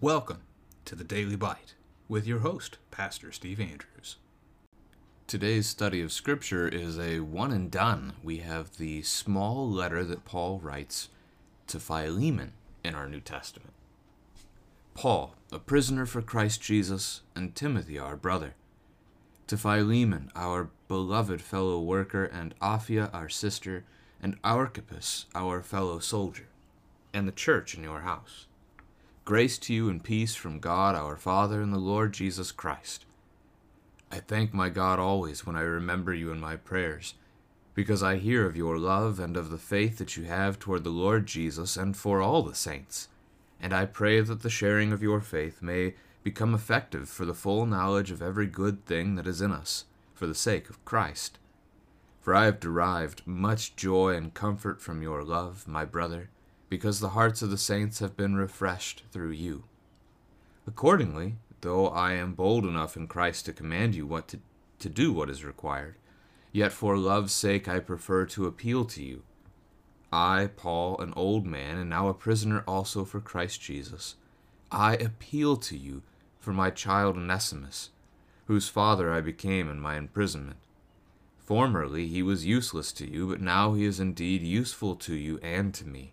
Welcome to the Daily Bite with your host, Pastor Steve Andrews. Today's study of Scripture is a one and done. We have the small letter that Paul writes to Philemon in our New Testament. Paul, a prisoner for Christ Jesus, and Timothy, our brother. To Philemon, our beloved fellow worker, and Apphia, our sister, and Archippus, our fellow soldier, and the church in your house. Grace to you and peace from God our Father and the Lord Jesus Christ. I thank my God always when I remember you in my prayers, because I hear of your love and of the faith that you have toward the Lord Jesus and for all the saints. And I pray that the sharing of your faith may become effective for the full knowledge of every good thing that is in us, for the sake of Christ. For I have derived much joy and comfort from your love, my brother because the hearts of the saints have been refreshed through you. Accordingly, though I am bold enough in Christ to command you what to, to do what is required, yet for love's sake I prefer to appeal to you. I, Paul, an old man, and now a prisoner also for Christ Jesus, I appeal to you for my child Onesimus, whose father I became in my imprisonment. Formerly he was useless to you, but now he is indeed useful to you and to me.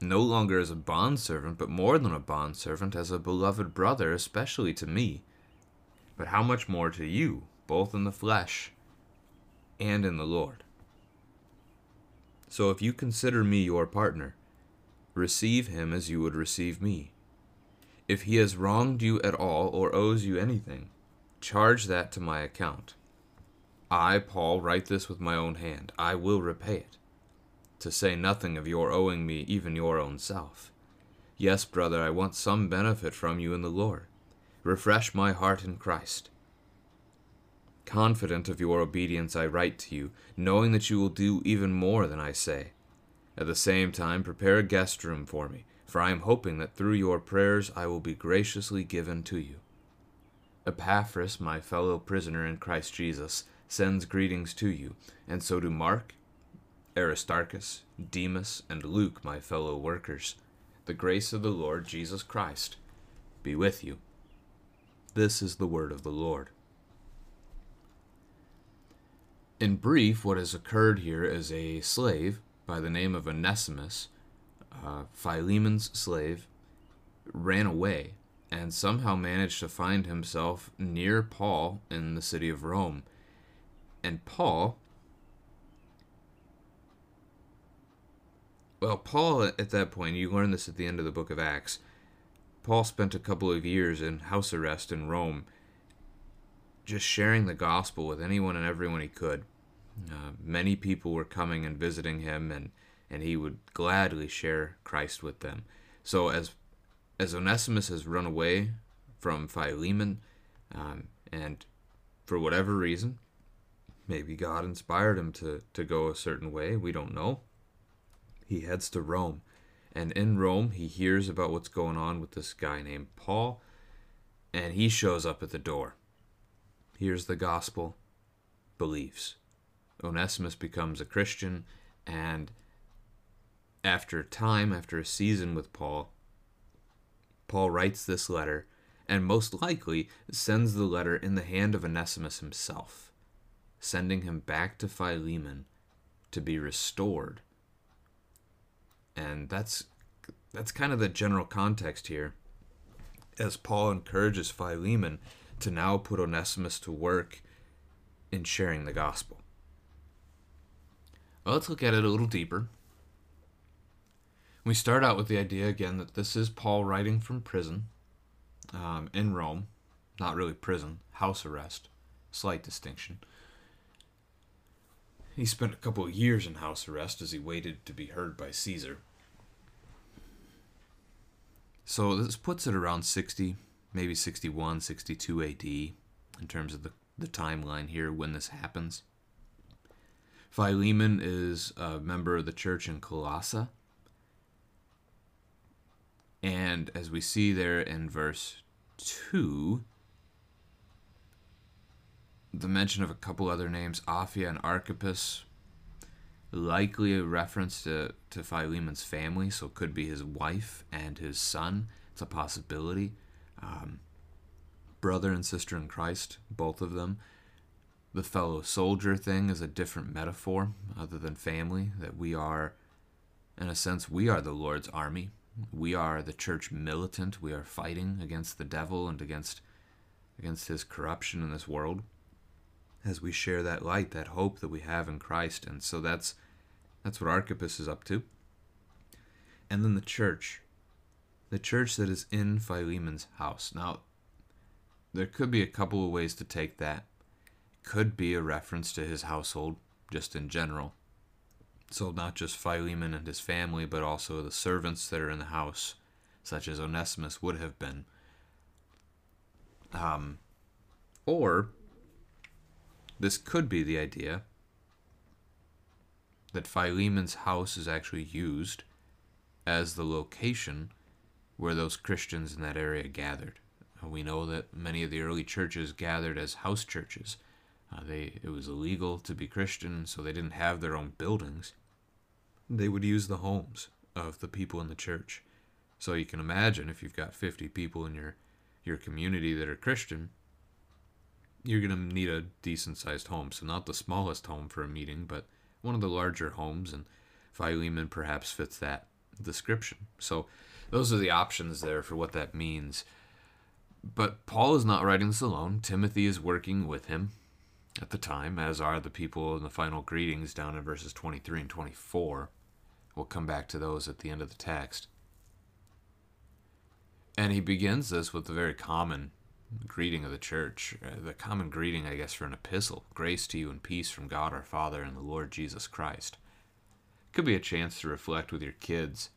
no longer as a bondservant, but more than a bondservant, as a beloved brother, especially to me. But how much more to you, both in the flesh and in the Lord? So if you consider me your partner, receive him as you would receive me. If he has wronged you at all or owes you anything, charge that to my account. I, Paul, write this with my own hand. I will repay it to say nothing of your owing me even your own self. Yes, brother, I want some benefit from you in the Lord. Refresh my heart in Christ. Confident of your obedience, I write to you, knowing that you will do even more than I say. At the same time, prepare a guest room for me, for I am hoping that through your prayers I will be graciously given to you. Epaphras, my fellow prisoner in Christ Jesus, sends greetings to you, and so do Mark Aristarchus, Demas, and Luke, my fellow workers. The grace of the Lord Jesus Christ be with you. This is the word of the Lord. In brief, what has occurred here is a slave by the name of Onesimus, uh, Philemon's slave, ran away and somehow managed to find himself near Paul in the city of Rome. And Paul Well, Paul, at that point, you learn this at the end of the book of Acts. Paul spent a couple of years in house arrest in Rome, just sharing the gospel with anyone and everyone he could. Uh, many people were coming and visiting him, and, and he would gladly share Christ with them. So, as as Onesimus has run away from Philemon, um, and for whatever reason, maybe God inspired him to, to go a certain way, we don't know he heads to Rome. And in Rome, he hears about what's going on with this guy named Paul, and he shows up at the door. Hears the gospel, believes. Onesimus becomes a Christian, and after time, after a season with Paul, Paul writes this letter and most likely sends the letter in the hand of Onesimus himself, sending him back to Philemon to be restored and that's that's kind of the general context here as Paul encourages Philemon to now put Onesimus to work in sharing the gospel. Well, let's look at it a little deeper. We start out with the idea again that this is Paul writing from prison um, in Rome, not really prison, house arrest, slight distinction. He spent a couple of years in house arrest as he waited to be heard by Caesar. So this puts it around 60 maybe 61, 62 AD in terms of the, the timeline here when this happens. Philemon is a member of the church in Colossae. And as we see there in verse 2, the mention of a couple other names, Apphia and Archippus, likely a reference to, to Philemon's family, so could be his wife and his son. It's a possibility. Um, brother and sister in Christ, both of them. The fellow soldier thing is a different metaphor other than family, that we are, in a sense, we are the Lord's army. We are the church militant. We are fighting against the devil and against against his corruption in this world as we share that light, that hope that we have in Christ. And so that's that's what Archippus is up to. And then the church. The church that is in Philemon's house. Now, there could be a couple of ways to take that. Could be a reference to his household, just in general. So not just Philemon and his family, but also the servants that are in the house, such as Onesimus would have been. Um, or this could be the idea that Philemon's house is actually used as the location where those Christians in that area gathered. We know that many of the early churches gathered as house churches. Uh, they it was illegal to be Christian, so they didn't have their own buildings. They would use the homes of the people in the church. So you can imagine if you've got 50 people in your your community that are Christian, you're going to need a decent sized home. So, not the smallest home for a meeting, but one of the larger homes. And Philemon perhaps fits that description. So, those are the options there for what that means. But Paul is not writing this alone. Timothy is working with him at the time, as are the people in the final greetings down in verses 23 and 24. We'll come back to those at the end of the text. And he begins this with a very common greeting of the church, uh, the common greeting, I guess, for an epistle grace to you and peace from God our Father and the Lord Jesus Christ. Could be a chance to reflect with your kids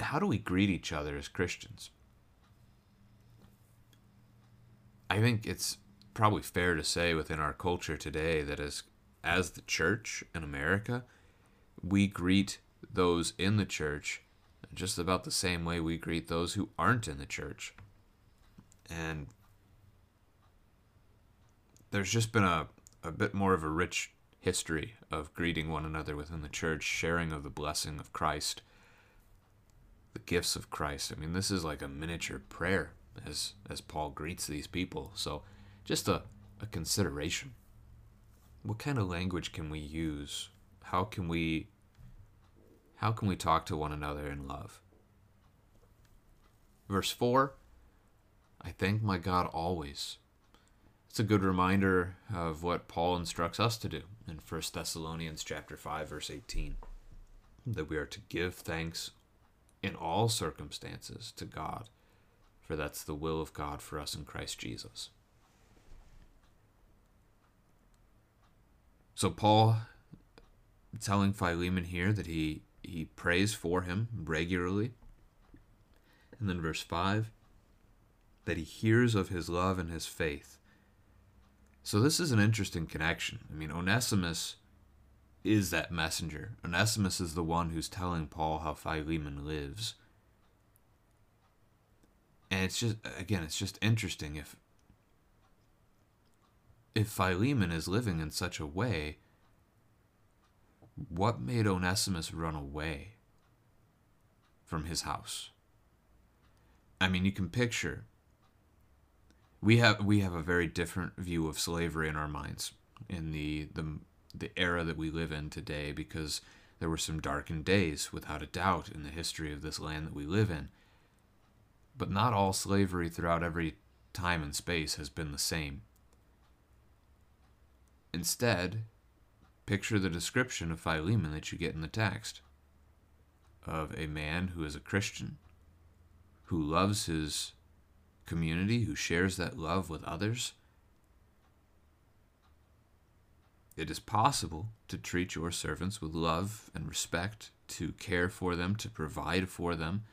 how do we greet each other as Christians? I think it's probably fair to say within our culture today that as as the church in America, we greet those in the church just about the same way we greet those who aren't in the church and there's just been a, a bit more of a rich history of greeting one another within the church, sharing of the blessing of Christ, the gifts of Christ. I mean, this is like a miniature prayer as as Paul greets these people. So, just a, a consideration. What kind of language can we use? How can we how can we talk to one another in love? Verse 4 I thank my God always. It's a good reminder of what Paul instructs us to do in 1 Thessalonians chapter 5 verse 18 that we are to give thanks in all circumstances to God for that's the will of God for us in Christ Jesus. So Paul telling Philemon here that he he prays for him regularly. And then verse 5 that he hears of his love and his faith. So this is an interesting connection. I mean, Onesimus is that messenger. Onesimus is the one who's telling Paul how Philemon lives. And it's just again, it's just interesting if if Philemon is living in such a way, what made Onesimus run away from his house? I mean, you can picture we have we have a very different view of slavery in our minds in the the the era that we live in today because there were some darkened days without a doubt in the history of this land that we live in. But not all slavery throughout every time and space has been the same. Instead picture the description of Philemon that you get in the text of a man who is a Christian who loves his community who shares that love with others, it is possible to treat your servants with love and respect, to care for them, to provide for them.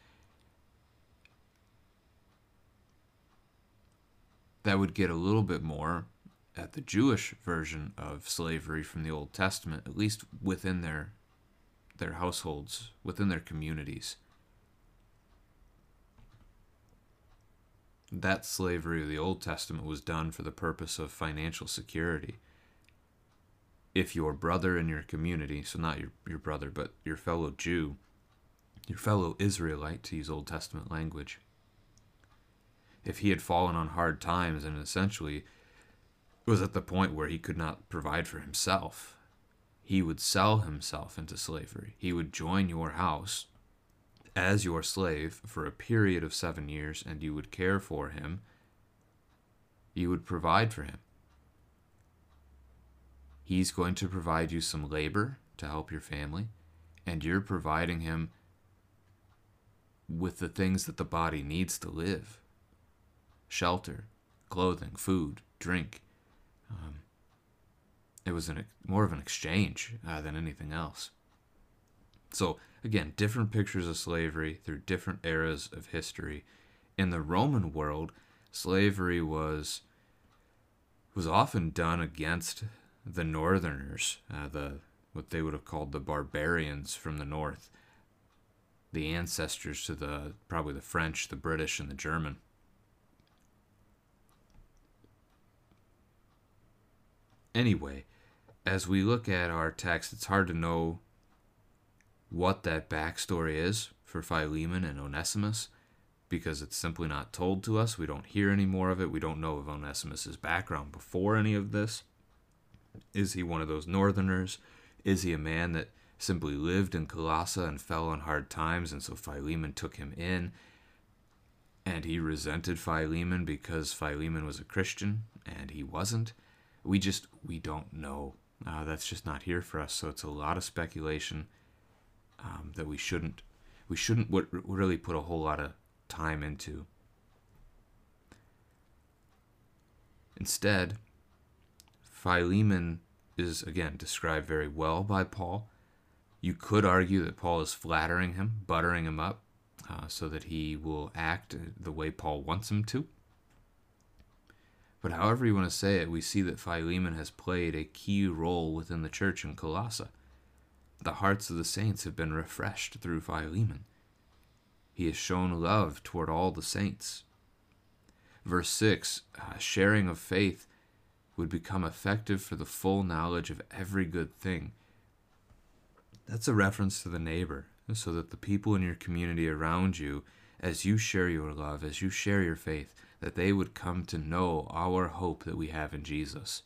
that would get a little bit more at the Jewish version of slavery from the Old Testament, at least within their their households, within their communities. That slavery of the Old Testament was done for the purpose of financial security. If your brother in your community, so not your, your brother, but your fellow Jew, your fellow Israelite, to use Old Testament language, if he had fallen on hard times and essentially was at the point where he could not provide for himself, he would sell himself into slavery. He would join your house as your slave for a period of seven years, and you would care for him. You would provide for him. He's going to provide you some labor to help your family, and you're providing him with the things that the body needs to live shelter, clothing, food, drink. Um, it was an, more of an exchange uh, than anything else. So, again, different pictures of slavery through different eras of history. In the Roman world, slavery was was often done against the northerners, uh, the what they would have called the barbarians from the north, the ancestors to the probably the French, the British, and the German. Anyway, as we look at our text, it's hard to know what that backstory is for Philemon and Onesimus because it's simply not told to us. We don't hear any more of it. We don't know of Onesimus's background before any of this. Is he one of those northerners? Is he a man that simply lived in Colossae and fell on hard times, and so Philemon took him in? And he resented Philemon because Philemon was a Christian and he wasn't. We just, we don't know. Uh, that's just not here for us. So it's a lot of speculation um, that we shouldn't we shouldn't really put a whole lot of time into. Instead, Philemon is again described very well by Paul. You could argue that Paul is flattering him, buttering him up, uh, so that he will act the way Paul wants him to. But however you want to say it, we see that Philemon has played a key role within the church in Colossae. The hearts of the saints have been refreshed through Philemon. He has shown love toward all the saints. Verse 6 uh, sharing of faith would become effective for the full knowledge of every good thing. That's a reference to the neighbor, so that the people in your community around you, as you share your love, as you share your faith, that they would come to know our hope that we have in Jesus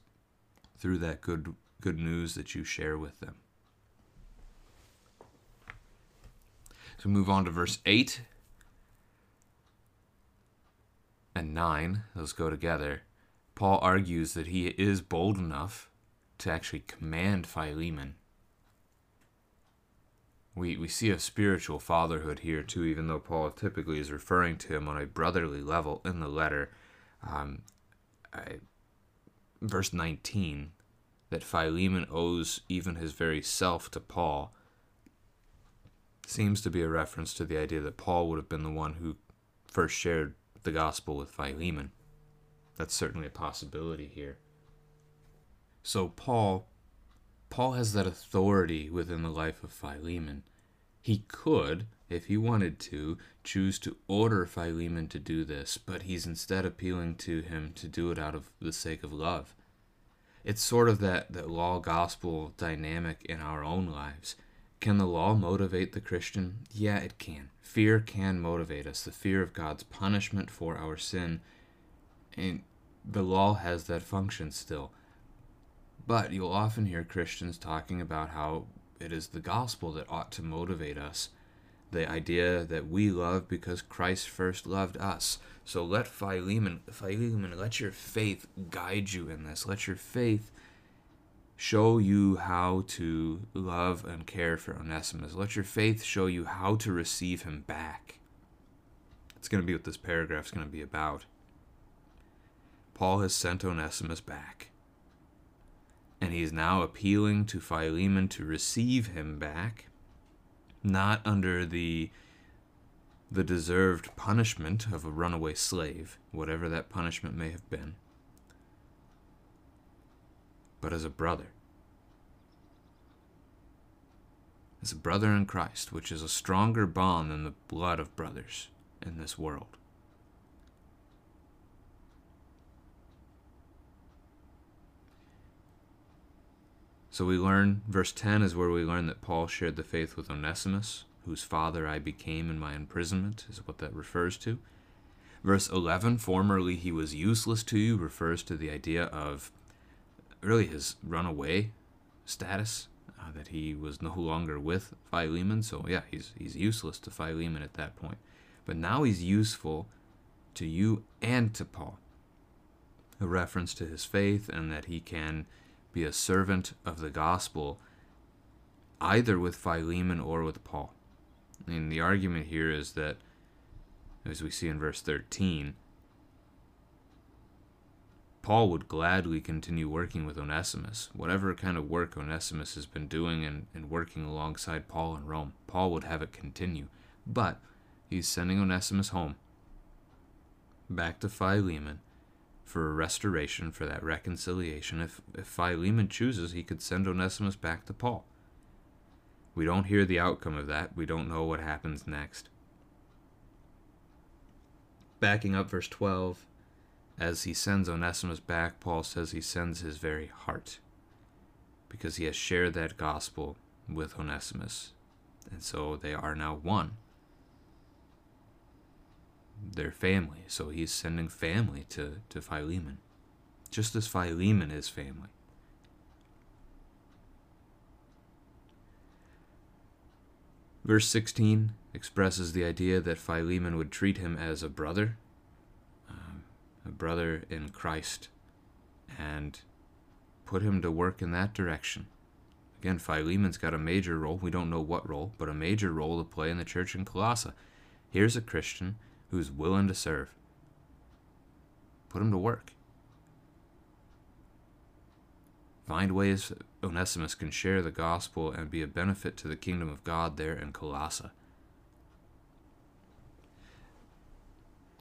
through that good good news that you share with them. So move on to verse 8 and 9. Those go together. Paul argues that he is bold enough to actually command Philemon. We, we see a spiritual fatherhood here too, even though Paul typically is referring to him on a brotherly level in the letter. Um, I, verse 19, that Philemon owes even his very self to Paul seems to be a reference to the idea that Paul would have been the one who first shared the gospel with Philemon. That's certainly a possibility here. So Paul Paul has that authority within the life of Philemon. He could, if he wanted to, choose to order Philemon to do this, but he's instead appealing to him to do it out of the sake of love. It's sort of that, that law gospel dynamic in our own lives. Can the law motivate the Christian? Yeah, it can. Fear can motivate us, the fear of God's punishment for our sin. And the law has that function still. But you'll often hear Christians talking about how it is the gospel that ought to motivate us. The idea that we love because Christ first loved us. So let Philemon, Philemon, let your faith guide you in this. Let your faith show you how to love and care for Onesimus. Let your faith show you how to receive him back. It's going to be what this paragraph is going to be about. Paul has sent Onesimus back. And he is now appealing to Philemon to receive him back, not under the the deserved punishment of a runaway slave, whatever that punishment may have been, but as a brother. As a brother in Christ, which is a stronger bond than the blood of brothers in this world. So we learn, verse 10 is where we learn that Paul shared the faith with Onesimus, whose father I became in my imprisonment, is what that refers to. Verse 11, formerly he was useless to you, refers to the idea of really his runaway status, uh, that he was no longer with Philemon. So, yeah, he's, he's useless to Philemon at that point. But now he's useful to you and to Paul. A reference to his faith and that he can be a servant of the gospel either with Philemon or with Paul. And the argument here is that, as we see in verse 13, Paul would gladly continue working with Onesimus. Whatever kind of work Onesimus has been doing and, and working alongside Paul in Rome, Paul would have it continue. But he's sending Onesimus home, back to Philemon, for a restoration, for that reconciliation. If, if Philemon chooses, he could send Onesimus back to Paul. We don't hear the outcome of that. We don't know what happens next. Backing up verse 12, as he sends Onesimus back, Paul says he sends his very heart because he has shared that gospel with Onesimus. And so they are now one their family. So he's sending family to, to Philemon, just as Philemon is family. Verse 16 expresses the idea that Philemon would treat him as a brother, a brother in Christ, and put him to work in that direction. Again, Philemon's got a major role. We don't know what role, but a major role to play in the church in Colossae. Here's a Christian who's willing to serve. Put him to work. Find ways Onesimus can share the gospel and be a benefit to the kingdom of God there in Colossae.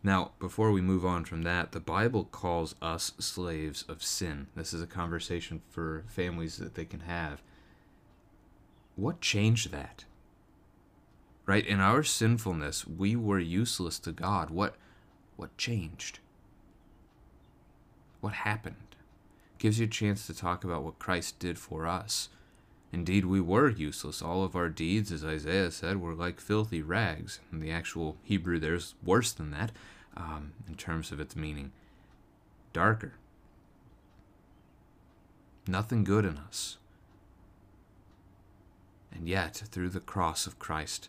Now, before we move on from that, the Bible calls us slaves of sin. This is a conversation for families that they can have. What changed that? right? In our sinfulness, we were useless to God. What what changed? What happened? Gives you a chance to talk about what Christ did for us. Indeed, we were useless. All of our deeds, as Isaiah said, were like filthy rags. In the actual Hebrew, there's worse than that um, in terms of its meaning. Darker. Nothing good in us. And yet, through the cross of Christ,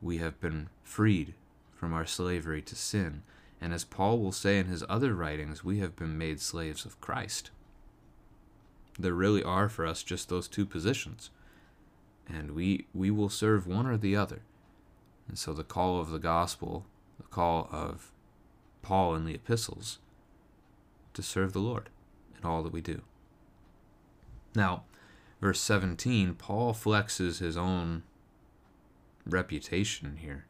we have been freed from our slavery to sin. And as Paul will say in his other writings, we have been made slaves of Christ. There really are for us just those two positions. And we, we will serve one or the other. And so the call of the gospel, the call of Paul in the epistles, to serve the Lord in all that we do. Now, verse 17, Paul flexes his own reputation here.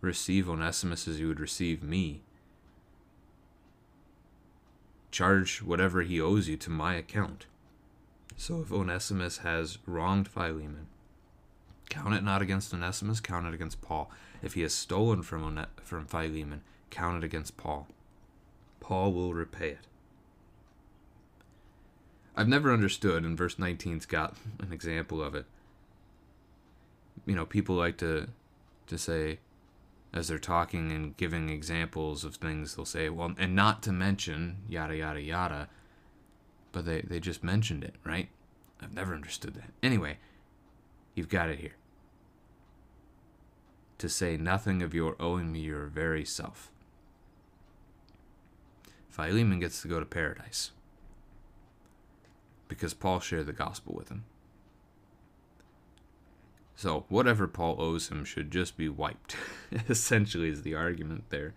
Receive Onesimus as you would receive me. Charge whatever he owes you to my account. So if Onesimus has wronged Philemon, count it not against Onesimus, count it against Paul. If he has stolen from, One- from Philemon, count it against Paul. Paul will repay it. I've never understood, and verse 19's got an example of it you know, people like to to say as they're talking and giving examples of things, they'll say, well, and not to mention yada yada yada, but they they just mentioned it, right? I've never understood that. Anyway, you've got it here. To say nothing of your owing me your very self. Philemon gets to go to paradise because Paul shared the gospel with him. So whatever Paul owes him should just be wiped, essentially, is the argument there.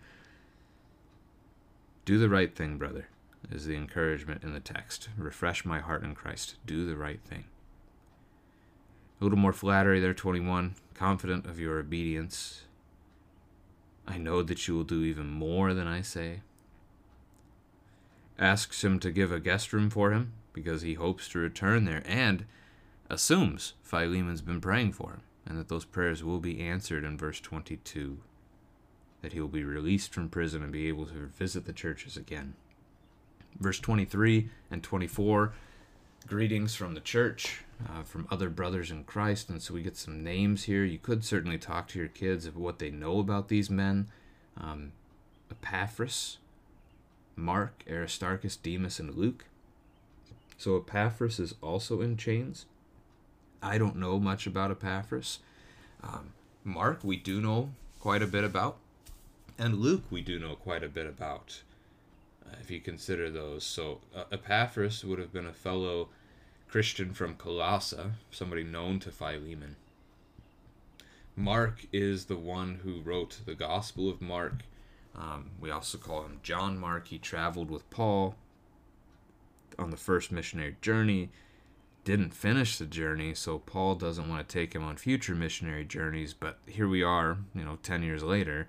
Do the right thing, brother, is the encouragement in the text. Refresh my heart in Christ. Do the right thing. A little more flattery there, 21. Confident of your obedience. I know that you will do even more than I say. Asks him to give a guest room for him because he hopes to return there and assumes Philemon's been praying for him and that those prayers will be answered in verse 22. That he will be released from prison and be able to visit the churches again. Verse 23 and 24 greetings from the church, uh, from other brothers in Christ. And so we get some names here. You could certainly talk to your kids of what they know about these men. Um, Epaphras, Mark, Aristarchus, Demas, and Luke. So Epaphras is also in chains. I don't know much about Epaphras. Um, Mark, we do know quite a bit about. And Luke, we do know quite a bit about if you consider those. So uh, Epaphras would have been a fellow Christian from Colossae, somebody known to Philemon. Mark is the one who wrote the Gospel of Mark. Um, we also call him John Mark. He traveled with Paul on the first missionary journey, didn't finish the journey, so Paul doesn't want to take him on future missionary journeys. But here we are, you know, 10 years later,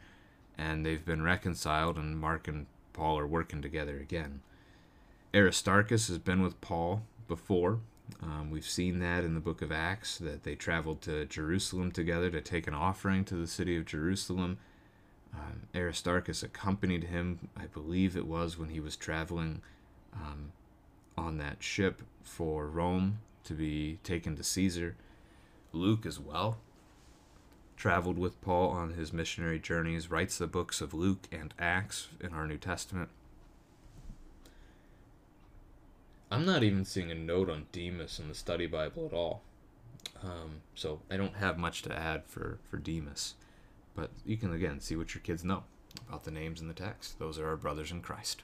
and they've been reconciled, and Mark and Paul are working together again. Aristarchus has been with Paul before. Um, we've seen that in the book of Acts that they traveled to Jerusalem together to take an offering to the city of Jerusalem. Um, Aristarchus accompanied him, I believe it was when he was traveling um, on that ship for Rome to be taken to Caesar. Luke as well traveled with Paul on his missionary journeys, writes the books of Luke and Acts in our New Testament. I'm not even seeing a note on Demas in the study Bible at all. Um, so I don't have much to add for, for Demas. But you can, again, see what your kids know about the names in the text. Those are our brothers in Christ.